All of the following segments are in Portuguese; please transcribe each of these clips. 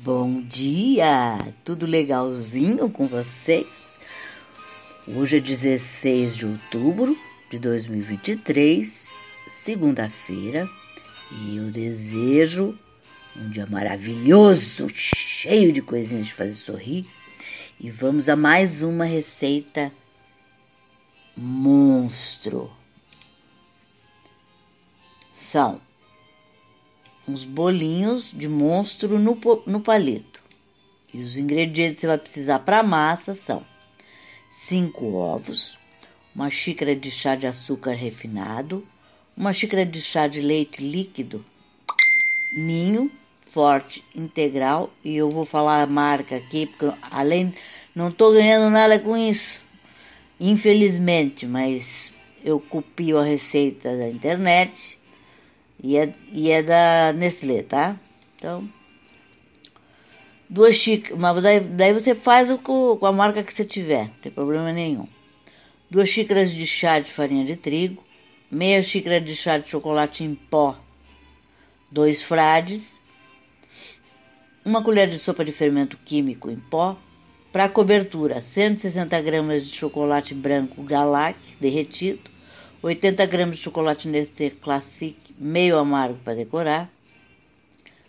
Bom dia! Tudo legalzinho com vocês? Hoje é 16 de outubro de 2023, segunda-feira, e eu desejo um dia maravilhoso, cheio de coisinhas de fazer sorrir. E vamos a mais uma receita monstro. São uns bolinhos de monstro no, no palito. E os ingredientes que você vai precisar para a massa são 5 ovos, uma xícara de chá de açúcar refinado, uma xícara de chá de leite líquido, ninho forte integral e eu vou falar a marca aqui porque além não estou ganhando nada com isso, infelizmente, mas eu copio a receita da internet e é, e é da Nestlé, tá? Então, duas xícaras, daí, daí você faz o com, com a marca que você tiver, não tem problema nenhum. Duas xícaras de chá de farinha de trigo, meia xícara de chá de chocolate em pó, dois frades, uma colher de sopa de fermento químico em pó, para cobertura, 160 gramas de chocolate branco Galac derretido, 80 gramas de chocolate Nestlé Classic meio amargo para decorar,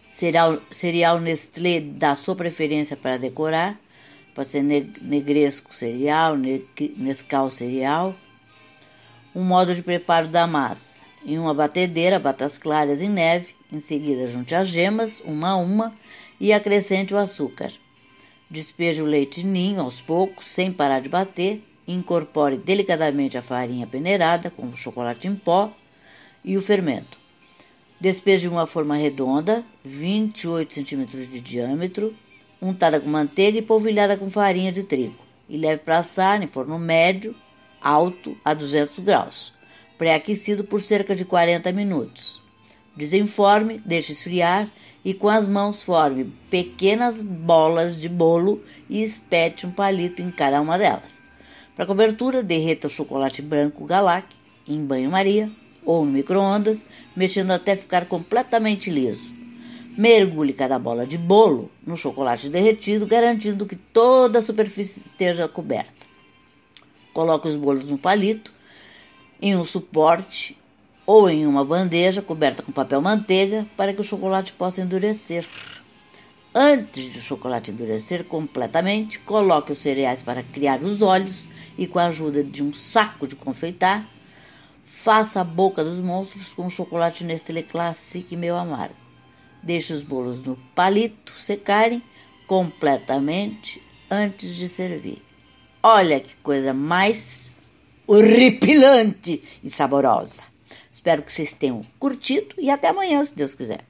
cereal, cereal Nestlé da sua preferência para decorar, pode ser negresco cereal, Nescau cereal. Um modo de preparo da massa. Em uma batedeira, bata as claras em neve, em seguida junte as gemas, uma a uma, e acrescente o açúcar. Despeje o leite ninho aos poucos, sem parar de bater, incorpore delicadamente a farinha peneirada com o chocolate em pó e o fermento. Despeje uma forma redonda, 28 centímetros de diâmetro, untada com manteiga e polvilhada com farinha de trigo, e leve para assar em forno médio, alto, a 200 graus, pré-aquecido por cerca de 40 minutos. Desenforme, deixe esfriar e com as mãos forme pequenas bolas de bolo e espete um palito em cada uma delas. Para cobertura, derreta o chocolate branco Galac em banho-maria ou no micro-ondas, mexendo até ficar completamente liso. Mergulhe cada bola de bolo no chocolate derretido, garantindo que toda a superfície esteja coberta. Coloque os bolos no palito, em um suporte ou em uma bandeja coberta com papel manteiga para que o chocolate possa endurecer. Antes de o chocolate endurecer completamente, coloque os cereais para criar os olhos e, com a ajuda de um saco de confeitar, Faça a boca dos monstros com chocolate Nestlé Classic meu amargo. Deixe os bolos no palito secarem completamente antes de servir. Olha que coisa mais horripilante e saborosa. Espero que vocês tenham curtido e até amanhã, se Deus quiser.